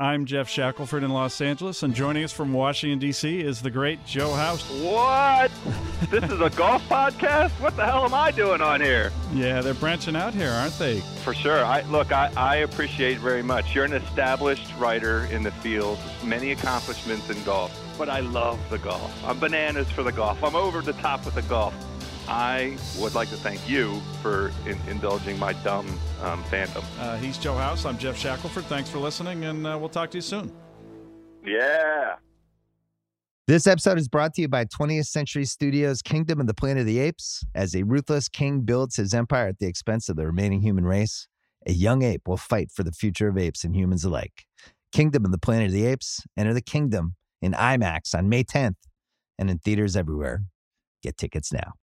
I'm Geoff Shackelford in Los Angeles, and joining us from Washington, D.C. is the great Joe House. What? this is a golf podcast? What the hell am I doing on here? Yeah, they're branching out here, aren't they? For sure. I Look, I, I appreciate very much. You're an established writer in the field, many accomplishments in golf, but I love the golf. I'm bananas for the golf. I'm over the top with the golf. I would like to thank you for in, indulging my dumb um, fandom. Uh, he's Joe House. I'm Geoff Shackelford. Thanks for listening, and uh, we'll talk to you soon. Yeah. This episode is brought to you by 20th Century Studios' Kingdom of the Planet of the Apes. As a ruthless king builds his empire at the expense of the remaining human race, a young ape will fight for the future of apes and humans alike. Kingdom of the Planet of the Apes. Enter the kingdom in IMAX on May 10th and in theaters everywhere. Get tickets now.